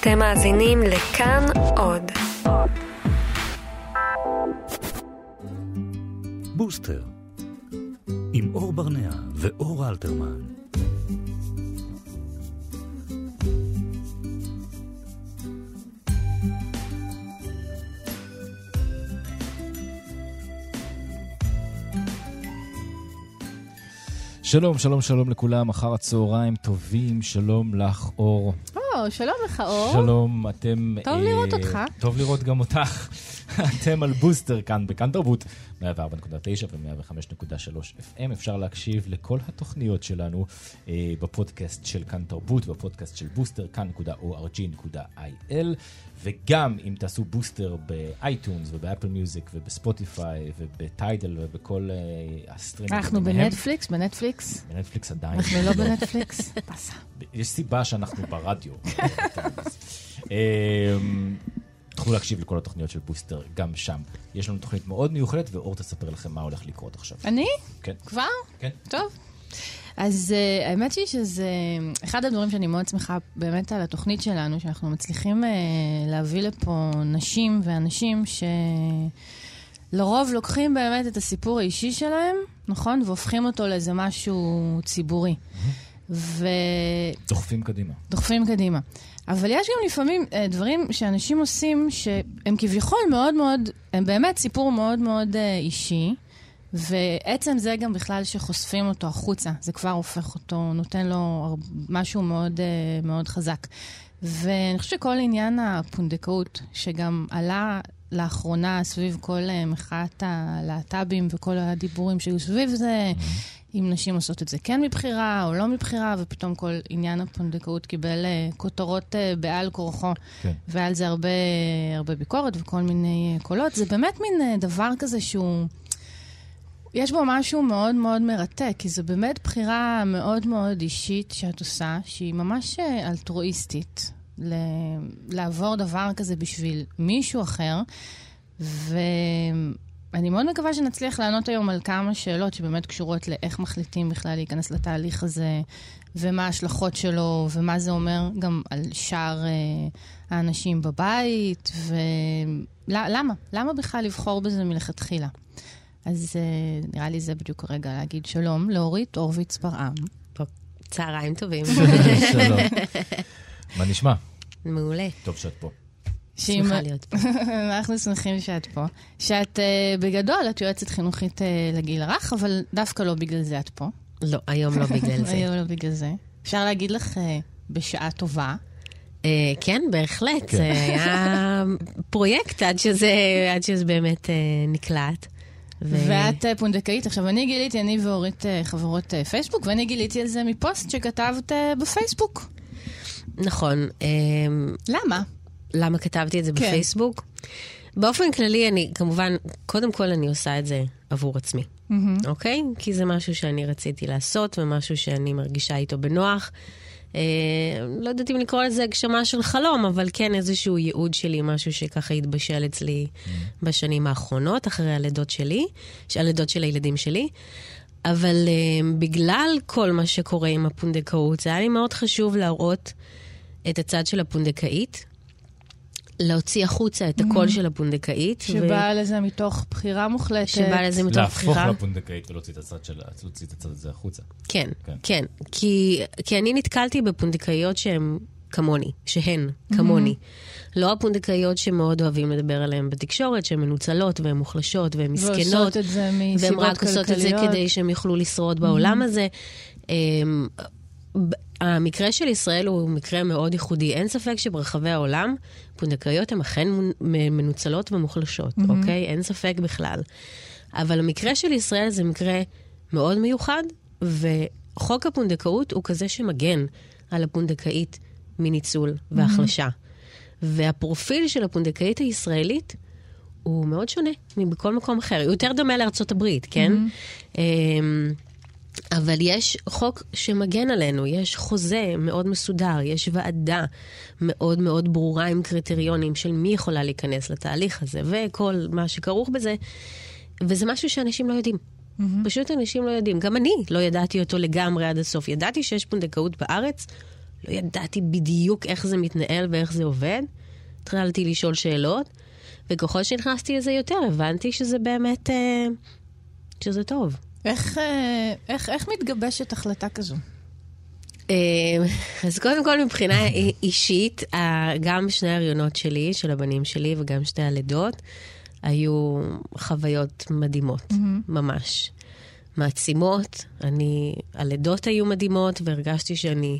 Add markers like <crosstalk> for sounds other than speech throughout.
אתם מאזינים לכאן עוד. בוסטר, עם אור ברנע ואור אלתרמן. שלום, שלום, שלום לכולם, אחר הצהריים טובים, שלום לך, אור. שלום לך, אור. שלום, אתם... טוב אה, לראות אותך. טוב לראות גם אותך. אתם על בוסטר כאן בכאן תרבות, 104.9 ו-105.3 FM. אפשר להקשיב לכל התוכניות שלנו אה, בפודקאסט של כאן תרבות, בפודקאסט של בוסטר, כאן.org.il. וגם אם תעשו בוסטר באייטונס ובאפל מיוזיק ובספוטיפיי ובטיידל ובכל אה, הסטרימים. אנחנו בנטפליקס? בנטפליקס? בנטפליקס עדיין. אנחנו לא <laughs> בנטפליקס? באסה. <laughs> יש סיבה שאנחנו ברדיו. <laughs> תוכלו להקשיב לכל התוכניות של בוסטר גם שם. יש לנו תוכנית מאוד מיוחדת, ואור תספר לכם מה הולך לקרות עכשיו. אני? כן. כבר? כן. טוב. אז uh, האמת היא שזה אחד הדברים שאני מאוד שמחה באמת על התוכנית שלנו, שאנחנו מצליחים uh, להביא לפה נשים ואנשים שלרוב לוקחים באמת את הסיפור האישי שלהם, נכון? והופכים אותו לאיזה משהו ציבורי. ו... דוחפים קדימה. דוחפים קדימה. אבל יש גם לפעמים uh, דברים שאנשים עושים שהם כביכול מאוד מאוד, הם באמת סיפור מאוד מאוד uh, אישי. ועצם זה גם בכלל שחושפים אותו החוצה, זה כבר הופך אותו, נותן לו משהו מאוד, אה, מאוד חזק. ואני חושבת שכל עניין הפונדקאות, שגם עלה לאחרונה סביב כל אה, מחאת הלהט"בים וכל הדיבורים שהיו סביב זה, אם נשים עושות את זה כן מבחירה או לא מבחירה, ופתאום כל עניין הפונדקאות קיבל אה, כותרות בעל כורחו, כן. והיה על זה הרבה, הרבה ביקורת וכל מיני קולות. זה באמת מין דבר כזה שהוא... יש בו משהו מאוד מאוד מרתק, כי זו באמת בחירה מאוד מאוד אישית שאת עושה, שהיא ממש אלטרואיסטית, ל- לעבור דבר כזה בשביל מישהו אחר, ואני מאוד מקווה שנצליח לענות היום על כמה שאלות שבאמת קשורות לאיך מחליטים בכלל להיכנס לתהליך הזה, ומה ההשלכות שלו, ומה זה אומר גם על שאר אה, האנשים בבית, ולמה? למה בכלל לבחור בזה מלכתחילה? אז uh, נראה לי זה בדיוק הרגע להגיד שלום לאורית הורוביץ ברעם. צהריים טובים. שלום. <laughs> מה נשמע? מעולה. טוב שאת פה. שמחה להיות פה. <laughs> אנחנו שמחים שאת פה. שאת uh, בגדול, את יועצת חינוכית uh, לגיל הרך, אבל דווקא לא בגלל זה את פה. לא, היום לא בגלל <laughs> זה. היום לא בגלל זה. אפשר להגיד לך uh, בשעה טובה. Uh, כן, בהחלט. כן. זה היה <laughs> פרויקט עד שזה, עד שזה באמת uh, נקלט. ו... ואת אה, פונדקאית. עכשיו, אני גיליתי, אני ואורית אה, חברות אה, פייסבוק, ואני גיליתי על זה מפוסט שכתבת בפייסבוק. נכון. אמ, למה? למה כתבתי את זה כן. בפייסבוק? באופן כללי, אני, כמובן, קודם כל אני עושה את זה עבור עצמי, mm-hmm. אוקיי? כי זה משהו שאני רציתי לעשות, ומשהו שאני מרגישה איתו בנוח. אה, לא יודעת אם לקרוא לזה הגשמה של חלום, אבל כן איזשהו ייעוד שלי, משהו שככה התבשל אצלי mm. בשנים האחרונות, אחרי הלידות שלי, הלידות של הילדים שלי. אבל אה, בגלל כל מה שקורה עם הפונדקאות, זה היה לי מאוד חשוב להראות את הצד של הפונדקאית, להוציא החוצה את הקול mm-hmm. של הפונדקאית. שבאה ו... לזה מתוך בחירה מוחלטת. שבאה לזה מתוך בחירה. להפוך לפונדקאית ולהוציא את הצד של, להוציא את הצד הזה החוצה. כן, כן. כן. כי, כי אני נתקלתי בפונדקאיות שהן כמוני, שהן כמוני. Mm-hmm. לא הפונדקאיות שמאוד אוהבים לדבר עליהן בתקשורת, שהן מנוצלות והן מוחלשות והן מסכנות. ועושות את זה מסיבות כלכליות. והן רק עושות את זה כדי שהן יוכלו לשרוד בעולם mm-hmm. הזה. המקרה של ישראל הוא מקרה מאוד ייחודי. אין ספק שברחבי העולם פונדקאיות הן אכן מנוצלות ומוחלשות, mm-hmm. אוקיי? אין ספק בכלל. אבל המקרה של ישראל זה מקרה מאוד מיוחד, וחוק הפונדקאות הוא כזה שמגן על הפונדקאית מניצול והחלשה. Mm-hmm. והפרופיל של הפונדקאית הישראלית הוא מאוד שונה מבכל מקום אחר. הוא יותר דומה לארצות הברית, כן? Mm-hmm. אבל יש חוק שמגן עלינו, יש חוזה מאוד מסודר, יש ועדה מאוד מאוד ברורה עם קריטריונים של מי יכולה להיכנס לתהליך הזה וכל מה שכרוך בזה, וזה משהו שאנשים לא יודעים. Mm-hmm. פשוט אנשים לא יודעים. גם אני לא ידעתי אותו לגמרי עד הסוף. ידעתי שיש פונדקאות בארץ, לא ידעתי בדיוק איך זה מתנהל ואיך זה עובד. התחלתי לשאול שאלות, וככל שנכנסתי לזה יותר, הבנתי שזה באמת, אה, שזה טוב. איך, אה, איך, איך מתגבשת החלטה כזו? אה, אז קודם כל, מבחינה אישית, גם שני ההריונות שלי, של הבנים שלי, וגם שתי הלידות, היו חוויות מדהימות, ממש. מעצימות. אני, הלידות היו מדהימות, והרגשתי שאני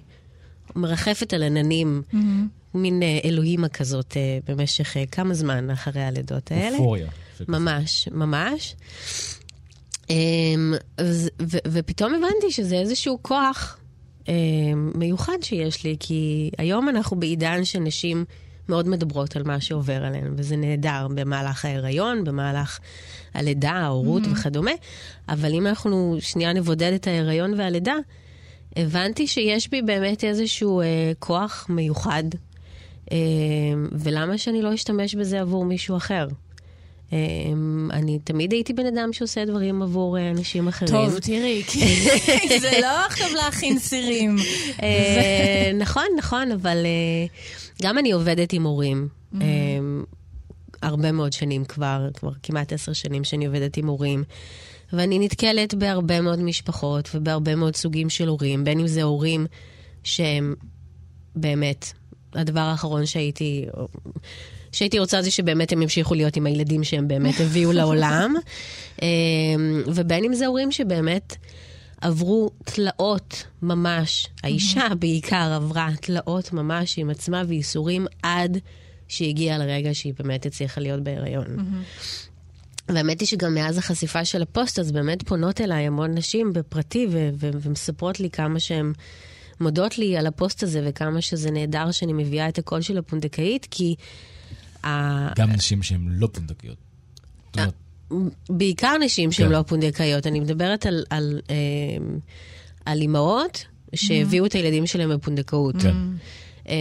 מרחפת על עננים, מין אה, אלוהימה כזאת, אה, במשך כמה זמן אחרי הלידות האלה. אופוריה. ממש, ממש. אמ, ופתאום הבנתי שזה איזשהו כוח אמ, מיוחד שיש לי, כי היום אנחנו בעידן שנשים מאוד מדברות על מה שעובר עליהן, וזה נהדר במהלך ההיריון, במהלך הלידה, ההורות mm-hmm. וכדומה, אבל אם אנחנו שנייה נבודד את ההיריון והלידה, הבנתי שיש בי באמת איזשהו אה, כוח מיוחד, אה, ולמה שאני לא אשתמש בזה עבור מישהו אחר? אה, אני תמיד הייתי בן אדם שעושה דברים עבור אה, אנשים אחרים. טוב, תראי, כי <laughs> זה לא עכשיו להכין סירים. אה, נכון, נכון, אבל אה, גם אני עובדת עם הורים. אה, הרבה מאוד שנים כבר, כבר כמעט עשר שנים שאני עובדת עם הורים. ואני נתקלת בהרבה מאוד משפחות ובהרבה מאוד סוגים של הורים, בין אם זה הורים שהם באמת, הדבר האחרון שהייתי, שהייתי רוצה זה שבאמת הם ימשיכו להיות עם הילדים שהם באמת <laughs> הביאו לעולם, אה, ובין אם זה הורים שבאמת עברו תלאות ממש, האישה בעיקר עברה תלאות ממש עם עצמה וייסורים עד שהגיעה לרגע שהיא באמת הצליחה להיות בהיריון. והאמת היא שגם מאז החשיפה של הפוסט, אז באמת פונות אליי המון נשים בפרטי ו- ו- ומספרות לי כמה שהן מודות לי על הפוסט הזה וכמה שזה נהדר שאני מביאה את הקול של הפונדקאית, כי... גם נשים שהן לא פונדקאיות. אומרת, בעיקר נשים שהן כן. לא פונדקאיות. אני מדברת על, על, אה, על אימהות שהביאו את הילדים שלהם בפונדקאות. כן. אה,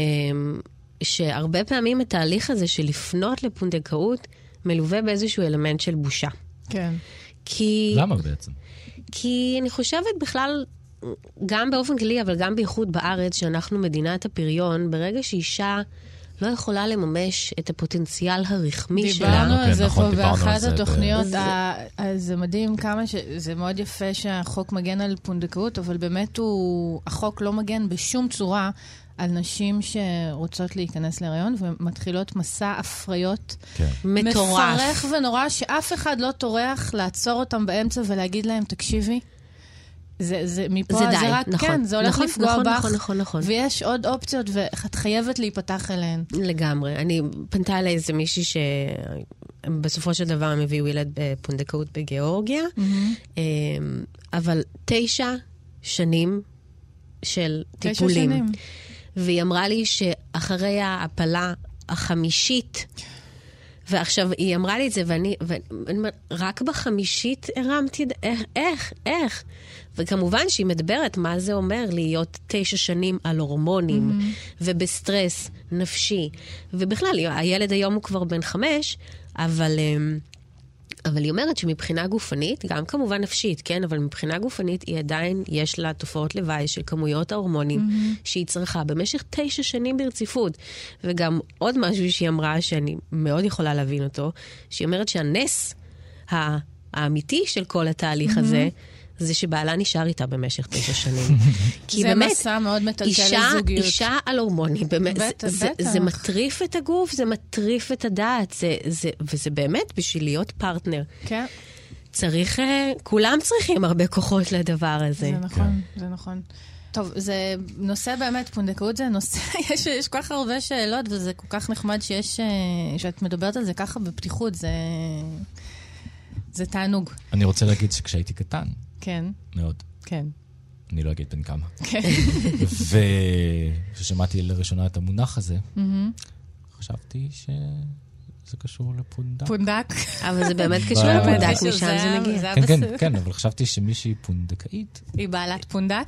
שהרבה פעמים התהליך הזה של לפנות לפונדקאות מלווה באיזשהו אלמנט של בושה. כן. כי... למה בעצם? כי אני חושבת בכלל, גם באופן כללי, אבל גם בייחוד בארץ, שאנחנו מדינת הפריון, ברגע שאישה לא יכולה לממש את הפוטנציאל הרחמי שלה, דיברנו על כן, זה נכון, פה דיברנו על באחת זה ב- התוכניות. זה- ה- אז זה מדהים כמה ש... זה מאוד יפה שהחוק מגן על פונדקאות, אבל באמת הוא... החוק לא מגן בשום צורה על נשים שרוצות להיכנס להיריון ומתחילות מסע הפריות כן. מטורף. מפרך ונורא, שאף אחד לא טורח לעצור אותם באמצע ולהגיד להם, תקשיבי, זה, זה מפה, זה די, זה רק, נכון. כן, זה הולך נכון, לפגוע נכון, בך. נכון, נכון, נכון. ויש עוד אופציות, ואת חייבת להיפתח אליהן. לגמרי. אני, פנתה אליי איזה מישהי שבסופו של דבר הם הביאו ילד בפונדקאות בגיאורגיה, אמ, אבל תשע שנים של תשע טיפולים. שנים. והיא אמרה לי שאחרי ההפלה החמישית, ועכשיו היא אמרה לי את זה, ואני, ואני רק בחמישית הרמתי. איך, איך, איך? וכמובן שהיא מדברת מה זה אומר להיות תשע שנים על הורמונים, mm-hmm. ובסטרס נפשי. ובכלל, הילד היום הוא כבר בן חמש, אבל... אמ, אבל היא אומרת שמבחינה גופנית, גם כמובן נפשית, כן, אבל מבחינה גופנית היא עדיין, יש לה תופעות לוואי של כמויות ההורמונים mm-hmm. שהיא צריכה במשך תשע שנים ברציפות. וגם עוד משהו שהיא אמרה, שאני מאוד יכולה להבין אותו, שהיא אומרת שהנס האמיתי של כל התהליך mm-hmm. הזה, זה שבעלה נשאר איתה במשך תשע שנים. <laughs> כי זה באמת, מסע מאוד מטלטל לזוגיות. אישה על הורמונים, באמת, זה, בטח, זה, בטח. זה מטריף את הגוף, זה מטריף את הדעת, זה, זה, וזה באמת בשביל להיות פרטנר. כן, צריך, אה, כולם צריכים הרבה כוחות לדבר הזה. זה נכון, זה נכון. טוב, זה נושא באמת, פונדקאות זה נושא, <laughs> יש, יש כל כך הרבה שאלות, וזה כל כך נחמד שיש, אה, שאת מדברת על זה ככה בפתיחות, זה, זה תענוג. אני רוצה להגיד שכשהייתי קטן, כן, מאוד, כן. אני לא אגיד בן כמה, כן. <laughs> וכששמעתי לראשונה את המונח הזה, חשבתי שזה קשור לפונדק. פונדק. אבל זה באמת <laughs> קשור לפונדק, משם זה זה מגיע. זה כן, כן. כן, אבל חשבתי שמישהי פונדקאית, היא בעלת פונדק.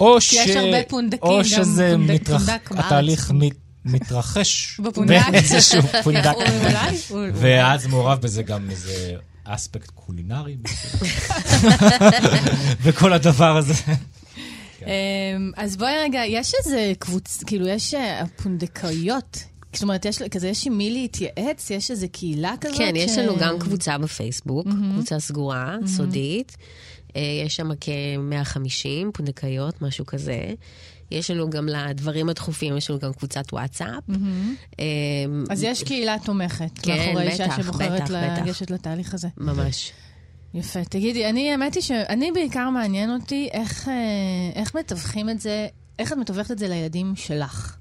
או ש... יש הרבה פונדקים, או גם שזה פונדק- מתרח... פונדק בארץ. התהליך מת... מתרחש בפונדק. באיזשהו <laughs> פונדק. ואז מעורב בזה גם איזה אספקט קולינרי. וכל הדבר הזה. אמ, אז בואי רגע, יש איזה קבוצ... כאילו, יש אה, פונדקאיות. זאת אומרת, יש כזה, יש עם מי להתייעץ? יש איזה קהילה כזאת? כן, יש ש- לנו גם קבוצה בפייסבוק, קבוצה סגורה, סודית. אה, יש שם כ-150 פונדקאיות, משהו כזה. יש לנו גם לדברים הדחופים, יש לנו גם קבוצת וואטסאפ. אה, אז יש קהילה תומכת כן, מאחורי אישה שבוחרת. לגשת לתהליך הזה. ממש. יפה. תגידי, אני, האמת היא שאני בעיקר מעניין אותי איך, אה, איך מתווכים את זה, איך את מתווכת את זה לילדים שלך.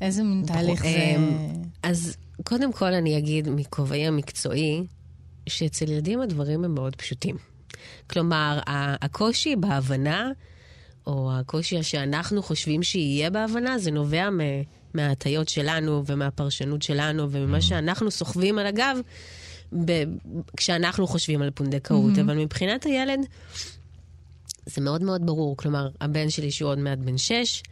איזה מין תהליך זה... אמ, אז קודם כל אני אגיד מכובעי המקצועי, שאצל ילדים הדברים הם מאוד פשוטים. כלומר, הקושי בהבנה, או הקושי שאנחנו חושבים שיהיה בהבנה, זה נובע מ- מההטיות שלנו ומהפרשנות שלנו וממה שאנחנו סוחבים על הגב ב- כשאנחנו חושבים על פונדקאות. אבל מבחינת הילד, זה מאוד מאוד ברור. כלומר, הבן שלי שהוא עוד מעט בן שש,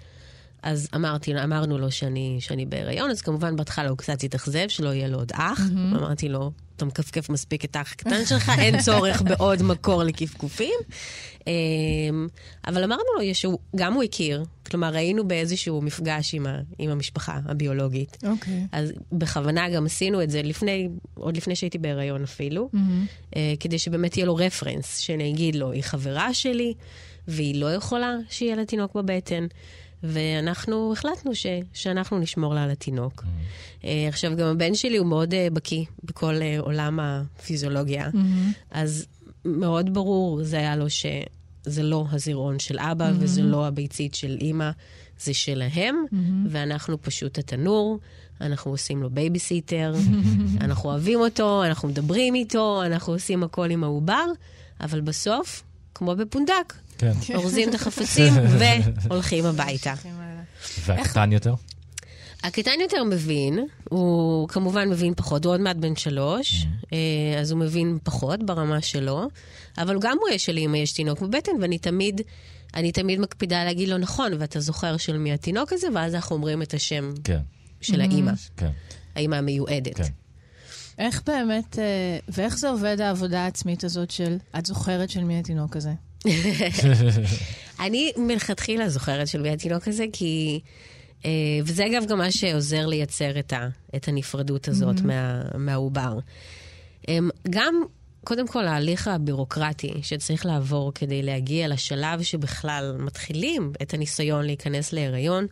אז אמרתי, אמרנו לו שאני, שאני בהיריון, אז כמובן בהתחלה הוא קצת התאכזב, שלא יהיה לו עוד אח. אמרתי לו, אתה מכפכף מספיק את האח הקטן שלך, אין <laughs> צורך בעוד מקור לכפכופים. אמ, אבל אמרנו לו שהוא, גם הוא הכיר, כלומר היינו באיזשהו מפגש עם, ה, עם המשפחה הביולוגית. אוקיי. אז בכוונה גם עשינו את זה לפני, עוד לפני שהייתי בהיריון אפילו, אה, כדי שבאמת יהיה לו רפרנס, שאני אגיד לו, היא חברה שלי, והיא לא יכולה שיהיה לה תינוק בבטן. ואנחנו החלטנו ש, שאנחנו נשמור לה על התינוק. אה, עכשיו, גם הבן שלי הוא מאוד אה, בקיא בכל אה, עולם הפיזיולוגיה, אז מאוד ברור זה היה לו שזה לא הזירעון של אבא וזה לא הביצית של אימא, זה שלהם, ואנחנו פשוט התנור, אנחנו עושים לו בייביסיטר, <laughs> אנחנו אוהבים אותו, אנחנו מדברים איתו, אנחנו עושים הכל עם העובר, אבל בסוף, כמו בפונדק, כן. <laughs> אורזים את החפצים <laughs> והולכים הביתה. והקטן יותר? הקטן יותר מבין, הוא כמובן מבין פחות, הוא עוד מעט בן שלוש, אה, אז הוא מבין פחות ברמה שלו, אבל גם הוא יש שלאמא יש תינוק בבטן, ואני תמיד, אני תמיד מקפידה להגיד לו, נכון, ואתה זוכר של מי התינוק הזה, ואז אנחנו אומרים את השם כן, של האימא, כן, האימא המיועדת. כן. איך באמת, אה, ואיך זה עובד העבודה העצמית הזאת של, את זוכרת של מי התינוק הזה? אני מלכתחילה זוכרת של מי התינוק הזה, כי... אה, וזה אגב גם מה שעוזר לייצר את, ה, את הנפרדות הזאת מה, מהעובר. אמ, גם, קודם כל, ההליך הבירוקרטי שצריך לעבור כדי להגיע לשלב שבכלל מתחילים את הניסיון להיכנס להיריון,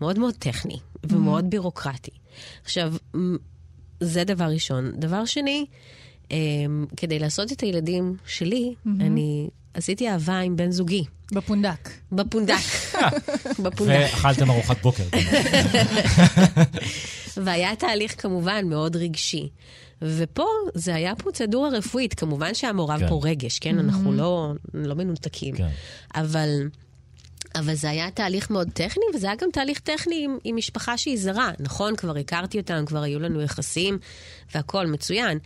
מאוד מאוד טכני ומאוד בירוקרטי. עכשיו, זה דבר ראשון. דבר שני, אמ, כדי לעשות את הילדים שלי, אני עשיתי אהבה עם בן זוגי. בפונדק. בפונדק. <laughs> בפונדק. ואכלתם ארוחת בוקר. <laughs> והיה תהליך כמובן מאוד רגשי. ופה זה היה פרוצדורה רפואית, כמובן שהיה מעורב כן. פה רגש, כן? אנחנו לא, לא מנותקים. כן. אבל, אבל זה היה תהליך מאוד טכני, וזה היה גם תהליך טכני עם, עם משפחה שהיא זרה. נכון, כבר הכרתי אותם, כבר היו לנו יחסים, והכול מצוין.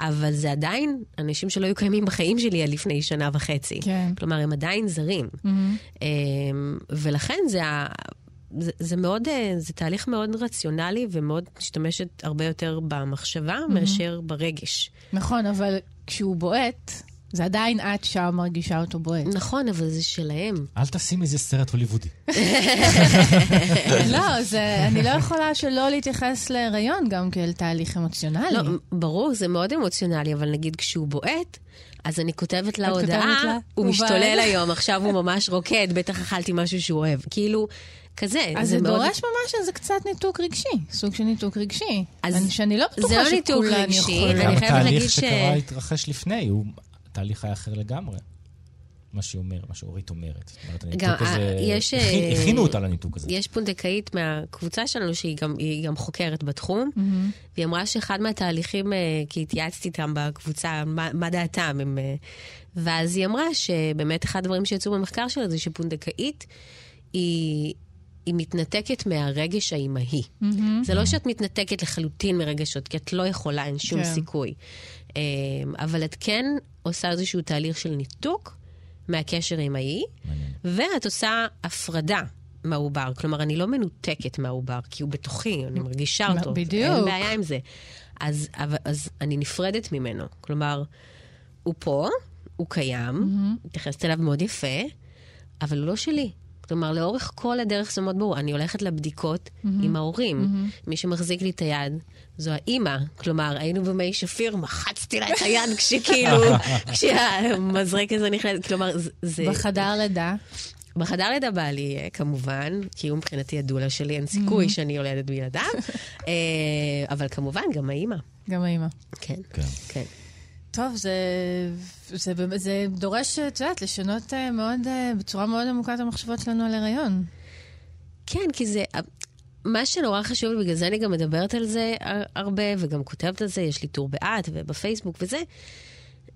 אבל זה עדיין אנשים שלא היו קיימים בחיים שלי עד לפני שנה וחצי. כן. כלומר, הם עדיין זרים. אמ, ולכן זה, זה, זה מאוד, אה, זה תהליך מאוד רציונלי ומאוד משתמשת הרבה יותר במחשבה מאשר ברגש. נכון, אבל כשהוא בועט, זה עדיין את שם מרגישה אותו בועט. נכון, אבל זה שלהם. אל תשים איזה סרט הוליוודי. לא, זה, אני לא יכולה שלא להתייחס להיריון גם כאל תהליך אמוציונלי. לא, ברור, זה מאוד אמוציונלי, אבל נגיד כשהוא בועט, אז אני כותבת לה הודעה, לה, הוא משתולל בא." היום, עכשיו הוא ממש רוקד, בטח אכלתי משהו שהוא אוהב. כאילו, כזה. אז זה מאוד- דורש ממש איזה קצת ניתוק רגשי, סוג של ניתוק רגשי. אז אני- שאני לא זה בטוחה לא ניתוק רגשי. אני גם חייבת להגיד התהליך ש- שקרה התרחש לפני, הוא... התהליך היה אחר לגמרי. מה שהיא אומרת, מה שאורית אומרת. זאת אומרת, גם, הניתוק הזה... אה, יש, אה, הכי- הכינו אותה לניתוק הזה. יש פונדקאית מהקבוצה שלנו, שהיא גם, גם חוקרת בתחום, והיא אמרה שאחד מהתהליכים, אה, כי התייעצתי איתם בקבוצה, מה, מה דעתם, הם, אה, ואז היא אמרה שבאמת אחד הדברים שיצאו במחקר שלה זה שפונדקאית היא... היא מתנתקת מהרגש האימהי. זה לא שאת מתנתקת לחלוטין מרגשות, כי את לא יכולה, אין שום כן. סיכוי. אה, אבל את כן עושה איזשהו תהליך של ניתוק מהקשר האימהי, ואת עושה הפרדה מהעובר. כלומר, אני לא מנותקת מהעובר, כי הוא בתוכי, אני מרגישה אותו. בדיוק. אין בעיה עם זה. אז, אבל, אז אני נפרדת ממנו. כלומר, הוא פה, הוא קיים, מתייחסת אליו מאוד יפה, אבל הוא לא שלי. כלומר, לאורך כל הדרך זה מאוד ברור. אני הולכת לבדיקות mm-hmm. עם ההורים. Mm-hmm. מי שמחזיק לי את היד זו האימא. כלומר, היינו במי שפיר, מחצתי לה את היד כשכאילו, <laughs> כשהמזרק הזה נכנס. כלומר, זה... בחדר לידה. בחדר לידה בא לי, אה, כמובן, כי הוא מבחינתי הדולה שלי, אין סיכוי mm-hmm. שאני יולדת בלעדיו. <laughs> אה, אבל כמובן, גם האימא. גם האימא. כן, כן. כן. טוב, זה, זה, זה, זה דורש, את יודעת, לשנות אה, מאוד, בצורה מאוד עמוקה את המחשבות שלנו על הריון. כן, כי זה... מה שנורא חשוב, בגלל זה אני גם מדברת על זה הרבה, וגם כותבת על זה, יש לי טור באט ובפייסבוק וזה,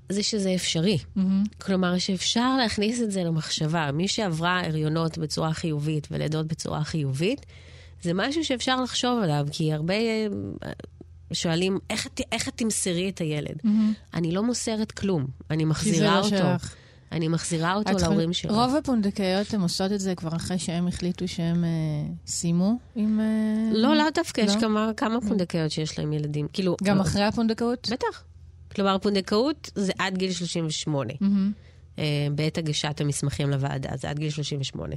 זה שזה אפשרי. Mm-hmm. כלומר, שאפשר להכניס את זה למחשבה. מי שעברה הריונות בצורה חיובית ולידות בצורה חיובית, זה משהו שאפשר לחשוב עליו, כי הרבה אה, שואלים, איך, איך את תמסרי את הילד? Mm-hmm. אני לא מוסרת כלום, אני מחזירה לא אותו. שלך. אני מחזירה אותו להורים שלו. רוב הפונדקאיות הן עושות את זה כבר אחרי שהם החליטו שהם אה, סיימו עם... אה... לא, לאו דווקא, לא? יש כמה, כמה פונדקאיות שיש להם ילדים. כאילו... גם לא... אחרי הפונדקאות? בטח. כלומר, פונדקאות זה עד גיל 38. Mm-hmm. אה, בעת הגשת המסמכים לוועדה, זה עד גיל 38.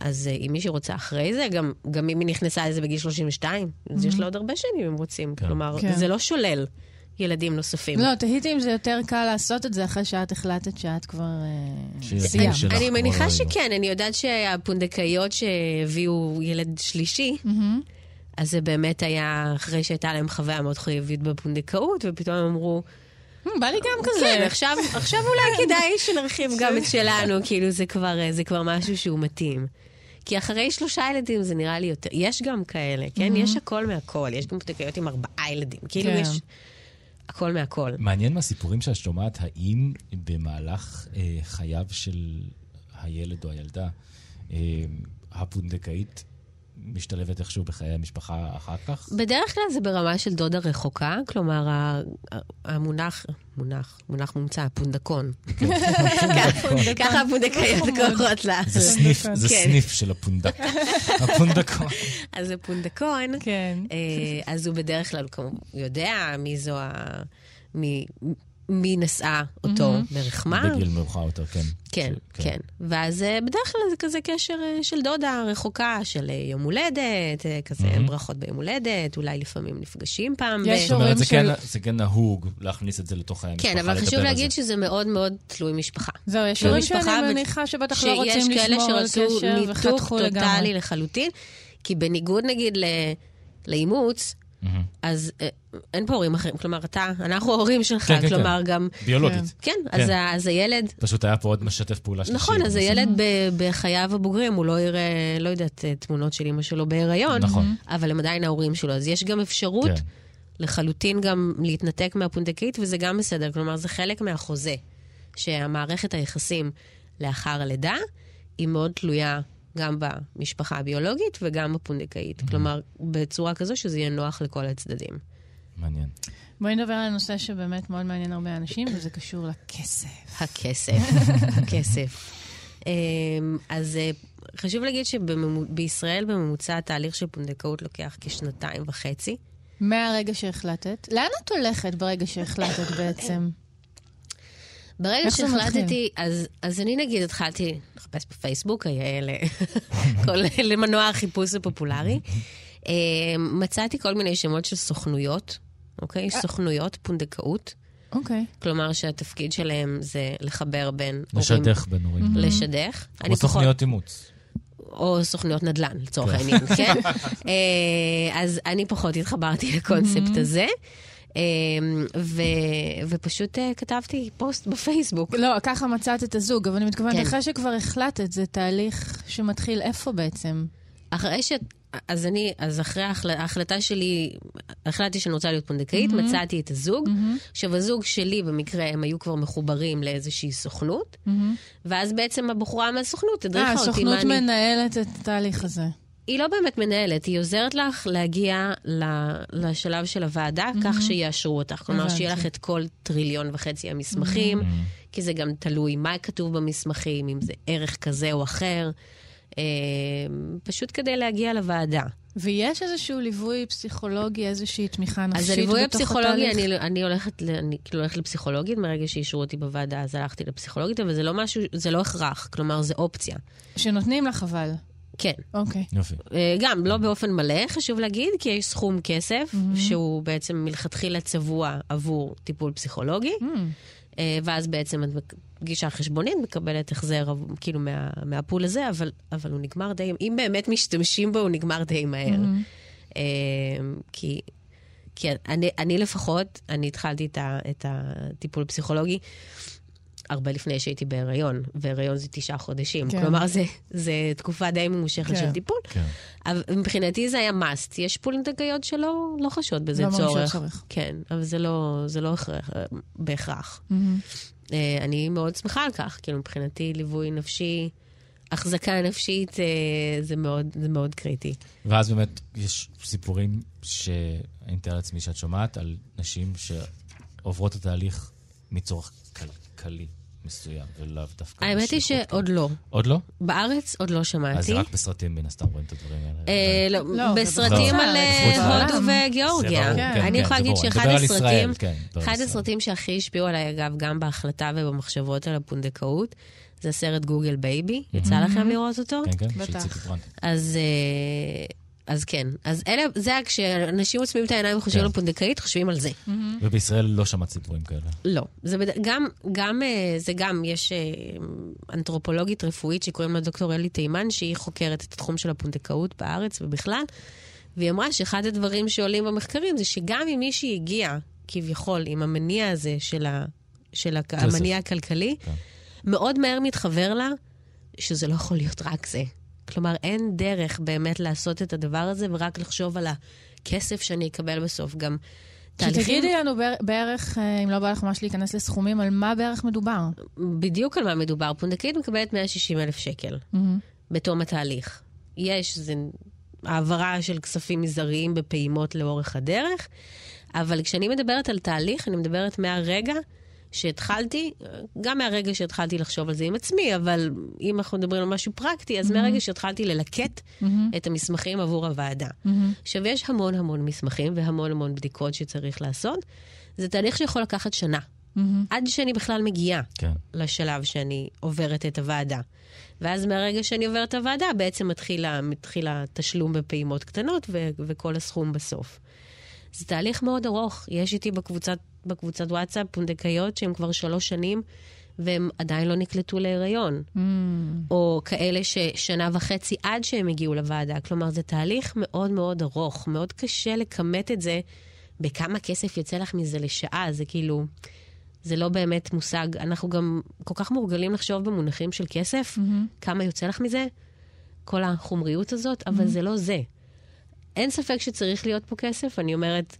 אז אה, אם מישהי רוצה אחרי זה, גם, גם אם היא נכנסה לזה בגיל 32, mm-hmm. אז יש לה עוד הרבה שנים אם רוצים. כן. כלומר, כן. זה לא שולל. ילדים נוספים. לא, תהיתי אם זה יותר קל לעשות את זה אחרי שאת החלטת שאת כבר אה, סיימת. אני מניחה שכן, אני יודעת שהפונדקאיות שהביאו ילד שלישי, אז זה באמת היה אחרי שהייתה להם חוויה מאוד חיובית בפונדקאות, ופתאום הם אמרו... בא לי גם כזה. כן, עכשיו, עכשיו אולי כדאי שנרחיב גם את <laughs> שלנו, כאילו זה כבר, זה כבר משהו שהוא מתאים. כי אחרי שלושה ילדים זה נראה לי יותר, יש גם כאלה, כן? יש הכל מהכל, יש גם פונדקאיות עם ארבעה ילדים, כאילו כן. יש... הכל מהכל. מעניין מהסיפורים שאת שומעת, האם במהלך אה, חייו של הילד או הילדה, אה, הפונדקאית משתלבת איכשהו בחיי המשפחה אחר כך? בדרך כלל זה ברמה של דודה רחוקה, כלומר, המונח, מונח, מונח מומצא, פונדקון. ככה הפונדקאיות קוראות לה. זה סניף, זה כן. סניף של הפונדק. הפונדקון. אז זה פונדקון, כן. אה, אז הוא בדרך כלל יודע מי זו ה... מי נשאה אותו mm-hmm. דרך מה. בגיל מאוחר יותר, כן. כן, ש... כן. כן. ואז אה, בדרך כלל זה כזה קשר אה, של דודה רחוקה, של אה, יום הולדת, כזה mm-hmm. ברכות ביום הולדת, אולי לפעמים נפגשים פעם. יש הורים של... כן, זה כן נהוג להכניס את זה לתוך המשפחה, כן, אבל חשוב להגיד שזה מאוד מאוד תלוי משפחה. זהו, יש הורים שאני מניחה שבטח לא רוצים לשמור על קשר וחתכו לגמרי. שיש כאלה שרצו ניתוק טוטאלי לחלוטין, כי בניגוד נגיד לאימוץ, Mm-hmm. אז אה, אין פה הורים אחרים, כלומר, אתה, אנחנו ההורים שלך, כן, כן, כלומר, כן. גם... ביולוגית. כן, כן. אז, אז הילד... פשוט היה פה עוד משתף פעולה שלישי. נכון, אז הילד ב, בחייו הבוגרים, הוא לא יראה, לא יודעת, אה, תמונות של אימא שלו בהיריון, נכון. אבל הם עדיין ההורים שלו. אז יש גם אפשרות כן. לחלוטין גם להתנתק מהפונדקית, וזה גם בסדר. כלומר, זה חלק מהחוזה, שהמערכת היחסים לאחר הלידה היא מאוד תלויה גם במשפחה הביולוגית וגם בפונדקאית. Mm-hmm. כלומר, בצורה כזו שזה יהיה נוח לכל הצדדים. מעניין. בואי נדבר על הנושא שבאמת מאוד מעניין הרבה אנשים, וזה קשור לכסף. הכסף, <laughs> הכסף. אמ, אז אה, חשוב להגיד שבישראל בממוצע התהליך של פונדקאות לוקח כשנתיים וחצי. מהרגע שהחלטת? לאן את הולכת ברגע שהחלטת בעצם? ברגע שהחלטתי, אז, אז אני נגיד התחלתי לחפש בפייסבוק, <laughs> כל למנוע החיפוש הפופולרי. אה, מצאתי כל מיני שמות של סוכנויות, אוקיי? אה. סוכנויות פונדקאות. אוקיי. כלומר שהתפקיד שלהם זה לחבר בין לשדך בין הורים. לשדך. כמו תוכניות אימוץ. או סוכניות נדל"ן, לצורך כן. העניין, כן? <laughs> אה, אז אני פחות התחברתי לקונספט הזה. אמ, ו, ופשוט uh, כתבתי פוסט בפייסבוק. לא, ככה מצאת את הזוג, אבל אני מתכוונת, כן. אחרי שכבר החלטת, זה תהליך שמתחיל איפה בעצם? אחרי ש... אז אני, אז אחרי ההחל... ההחלטה שלי, החלטתי שאני רוצה להיות פונדקאית, mm-hmm. מצאתי את הזוג. Mm-hmm. עכשיו, הזוג שלי, במקרה, הם היו כבר מחוברים לאיזושהי סוכנות, mm-hmm. ואז בעצם הבחורה מהסוכנות הדריכה אותי מה אני... הסוכנות מנהלת את התהליך הזה. היא לא באמת מנהלת, היא עוזרת לך להגיע לשלב של הוועדה, mm-hmm. כך שיאשרו אותך. כלומר, שיהיה לך את כל טריליון וחצי המסמכים, mm-hmm. כי זה גם תלוי מה כתוב במסמכים, אם זה ערך כזה או אחר. אה, פשוט כדי להגיע לוועדה. ויש איזשהו ליווי פסיכולוגי, איזושהי תמיכה נפשית אז בתוך הליווי התהליך? הפסיכולוגי, אני, אני הולכת, אני כאילו הולכת לפסיכולוגית, מרגע שאישרו אותי בוועדה, אז הלכתי לפסיכולוגית, אבל זה לא משהו, זה לא הכרח, כלומר, זה אופציה. שנותנים לך אבל. כן. אוקיי. יופי. אה, גם, לא באופן מלא, חשוב להגיד, כי יש סכום כסף, שהוא בעצם מלכתחילה צבוע עבור טיפול פסיכולוגי, אה, ואז בעצם את מגישה חשבונית, מקבלת החזר כאילו מה, מהפול הזה, אבל, אבל הוא נגמר די, אם באמת משתמשים בו, הוא נגמר די מהר. אה, כי... כי אני, אני לפחות, אני התחלתי את, ה, את הטיפול הפסיכולוגי הרבה לפני שהייתי בהיריון, והיריון זה תשעה חודשים. כן. כלומר, זה, זה תקופה די ממושכת כן. של טיפול. כן. אבל מבחינתי זה היה must. יש פולינטגיות שלא לא חשות בזה לא צורך. צורך. כן, אבל זה לא, זה לא הכרח, בהכרח. אה, אני מאוד שמחה על כך, כאילו מבחינתי ליווי נפשי, החזקה נפשית, אה, זה מאוד, זה מאוד קריטי. ואז באמת יש סיפורים שאני מתאר לעצמי שאת שומעת על נשים שעוברות את התהליך מצורך כלכלי מסוים, ולאו דווקא... האמת היא שעוד לא. עוד לא? בארץ עוד לא אז שמעתי. זה רק בסרטים מן הסתם רואים את הדברים האלה. אה, לא, לא, בסרטים על אה. הודו וגיאורגיה. ברור, כן, אני כן, יכולה להגיד שאחד הסרטים, כן, אחד. הסרטים שהכי השפיעו עליי, אגב, גם בהחלטה ובמחשבות על הפונדקאות, זה הסרט Google Baby. יצא לכם לראות אותו? כן, כן. של ציפי ברנד. אז, אה, אז כן. אז אלה, זה כשאנשים עוצמים את העיניים וחושבים כן. על פונדקאית, חושבים על זה. ובישראל לא שמעת סיפורים כאלה. לא. זה בד... גם, גם, אה, זה גם, יש אה, אנתרופולוגית רפואית שקוראים לה דוקטור אלי תימן, שהיא חוקרת את התחום של הפונדקאות בארץ ובכלל, והיא אמרה שאחד הדברים שעולים במחקרים זה שגם אם מישהי הגיעה, כביכול, עם המניע הזה של, ה... של הק... כסף. המניע הכלכלי, כן. מאוד מהר מתחבר לה שזה לא יכול להיות רק זה. כלומר, אין דרך באמת לעשות את הדבר הזה ורק לחשוב על הכסף שאני אקבל בסוף. גם תהליכים... שתגידי לנו בער- בערך, אה, אם לא בא לך ממש להיכנס לסכומים, על מה בערך מדובר. בדיוק על מה מדובר. פונדקית מקבלת 160 אלף שקל בתום התהליך. יש, זה העברה של כספים מזעריים בפעימות לאורך הדרך, אבל כשאני מדברת על תהליך, אני מדברת מהרגע שהתחלתי, גם מהרגע שהתחלתי לחשוב על זה עם עצמי, אבל אם אנחנו מדברים על משהו פרקטי, אז מהרגע שהתחלתי ללקט את המסמכים עבור הוועדה. עכשיו, יש המון המון מסמכים והמון המון בדיקות שצריך לעשות. זה תהליך שיכול לקחת שנה. עד שאני בכלל מגיעה כן. לשלב שאני עוברת את הוועדה. ואז מהרגע שאני עוברת את הוועדה, בעצם מתחיל התשלום בפעימות קטנות ו- וכל הסכום בסוף. זה תהליך מאוד ארוך. יש איתי בקבוצת, בקבוצת וואטסאפ פונדקאיות שהן כבר שלוש שנים, והן עדיין לא נקלטו להיריון. או כאלה ששנה וחצי עד שהם הגיעו לוועדה. כלומר, זה תהליך מאוד מאוד ארוך. מאוד קשה לכמת את זה בכמה כסף יוצא לך מזה לשעה. זה כאילו... זה לא באמת מושג. אנחנו גם כל כך מורגלים לחשוב במונחים של כסף, כמה יוצא לך מזה, כל החומריות הזאת, אבל זה לא זה. אין ספק שצריך להיות פה כסף, אני אומרת,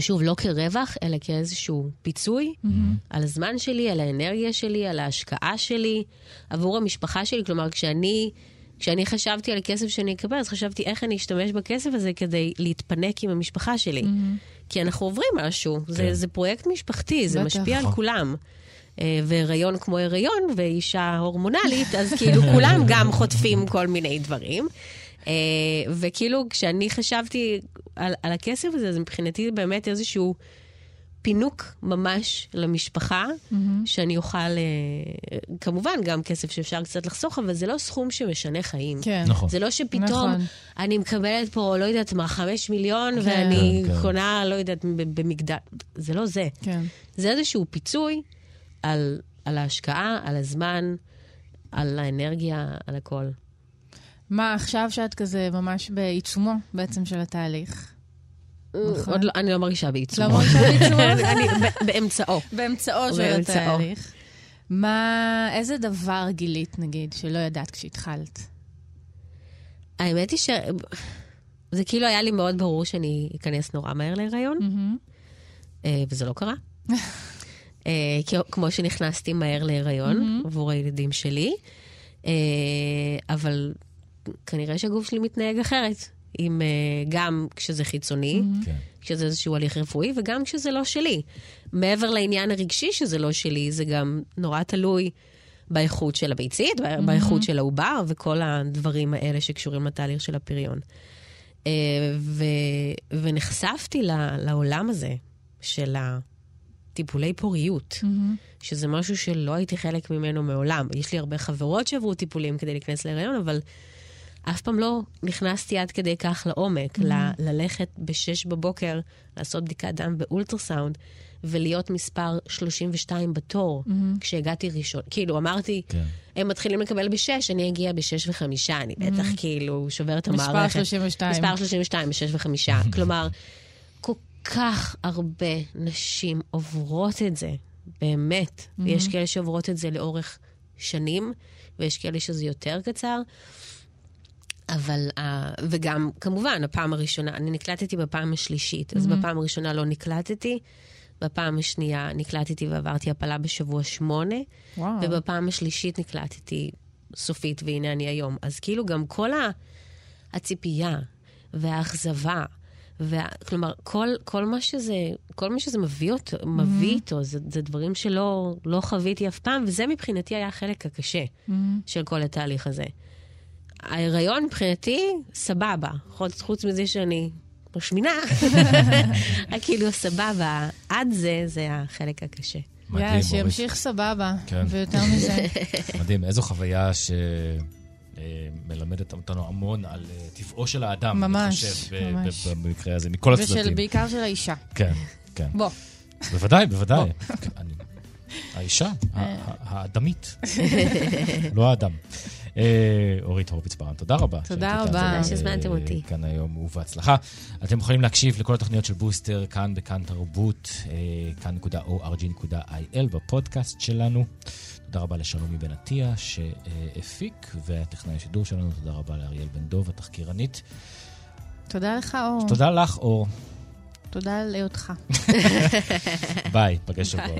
שוב, לא כרווח, אלא כאיזשהו פיצוי על הזמן שלי, על האנרגיה שלי, על ההשקעה שלי, עבור המשפחה שלי. כלומר, כשאני, כשאני חשבתי על הכסף שאני אקבל, אז חשבתי איך אני אשתמש בכסף הזה כדי להתפנק עם המשפחה שלי. כי אנחנו עוברים משהו, זה, כן. זה פרויקט משפחתי, זה בטח. משפיע על נכון. כולם. אה, והיריון כמו הריון, ואישה הורמונלית, אז <laughs> כאילו כולם גם חוטפים כל מיני דברים. אה, וכאילו, כשאני חשבתי על, על הכסף הזה, זה מבחינתי באמת איזשהו פינוק ממש למשפחה, שאני אוכל, אה, כמובן, גם כסף שאפשר קצת לחסוך, אבל זה לא סכום שמשנה חיים. כן. נכון. זה לא שפתאום נכון. אני מקבלת פה, לא יודעת מה, חמש מיליון, כן. ואני כן, כן. קונה, לא יודעת, במגדל. זה לא זה. כן. זה איזשהו פיצוי על, על ההשקעה, על הזמן, על האנרגיה, על הכל. מה, עכשיו שאת כזה ממש בעיצומו בעצם של התהליך? נכון. עוד לא, אני לא מרגישה בעיצומו. לא מרגישה בעיצומו? <laughs> אני באמצעו. באמצעו של. התהליך. מה, איזה דבר גילית, נגיד, שלא ידעת כשהתחלת? האמת היא ש... זה כאילו היה לי מאוד ברור שאני אכנס נורא מהר להיריון, אה, וזה לא קרה. <laughs> אה, כמו שנכנסתי מהר להיריון עבור הילדים שלי, אה, אבל כנראה שהגוף שלי מתנהג אחרת. עם, אה, גם כשזה חיצוני, כן. כשזה איזשהו הליך רפואי, וגם כשזה לא שלי. מעבר לעניין הרגשי שזה לא שלי, זה גם נורא תלוי באיכות של הביצית, mm-hmm. באיכות של העובר, וכל הדברים האלה שקשורים לתהליך של הפריון. אה, ו, ונחשפתי לעולם הזה של הטיפולי פוריות, mm-hmm. שזה משהו שלא הייתי חלק ממנו מעולם. יש לי הרבה חברות שעברו טיפולים כדי להיכנס להיריון, אבל אף פעם לא נכנסתי עד כדי כך לעומק, mm-hmm. ל- ללכת ב-6 בבוקר, לעשות בדיקת דם באולטרסאונד, ולהיות מספר 32 בתור, mm-hmm. כשהגעתי ראשון. כאילו, אמרתי, כן. הם מתחילים לקבל ב-6, אני אגיע ב-6 ו-5, אני mm-hmm. בטח כאילו שובר את המערכת. מספר 32. מספר 32, ב-6 ו-5. כלומר, כל כך הרבה נשים עוברות את זה, באמת. Mm-hmm. ויש כאלה שעוברות את זה לאורך שנים, ויש כאלה שזה יותר קצר. אבל, uh, וגם, כמובן, הפעם הראשונה, אני נקלטתי בפעם השלישית, mm-hmm. אז בפעם הראשונה לא נקלטתי, בפעם השנייה נקלטתי ועברתי הפלה בשבוע שמונה, וואו. ובפעם השלישית נקלטתי סופית, והנה אני היום. אז כאילו גם כל ה... הציפייה והאכזבה, וה... כלומר, כל, כל, מה שזה, כל מה שזה מביא, אותו, mm-hmm. מביא איתו, זה, זה דברים שלא לא חוויתי אף פעם, וזה מבחינתי היה החלק הקשה mm-hmm. של כל התהליך הזה. ההיריון מבחינתי, סבבה. חוץ, חוץ מזה שאני משמינה, <laughs> כאילו סבבה. עד זה, זה החלק הקשה. מדהים, אוריס. שימשיך סבבה, כן. ויותר מזה. <laughs> מדהים, איזו חוויה שמלמדת אותנו המון על אה, טבעו של האדם. ממש, חושב, ממש. במקרה הזה, מכל הצדדים. ובעיקר של האישה. כן, כן. בוא. בוודאי, בוודאי. האישה, אה. האדמית, <laughs> לא האדם. אה, אורית הורוביץ ברן, תודה רבה. תודה רבה. תודה שהזמנתם אותי. כאן היום ובהצלחה. אתם יכולים להקשיב לכל התוכניות של בוסטר כאן בכאן תרבות, אה, כאן.org.il בפודקאסט שלנו. תודה רבה לשלומי בן עטיה שהפיק, והטכנאי השידור שלנו, תודה רבה לאריאל בן דוב, התחקירנית. תודה לך, אור. תודה לך, אור. תודה להיותך. <laughs> ביי, פגש שבוע.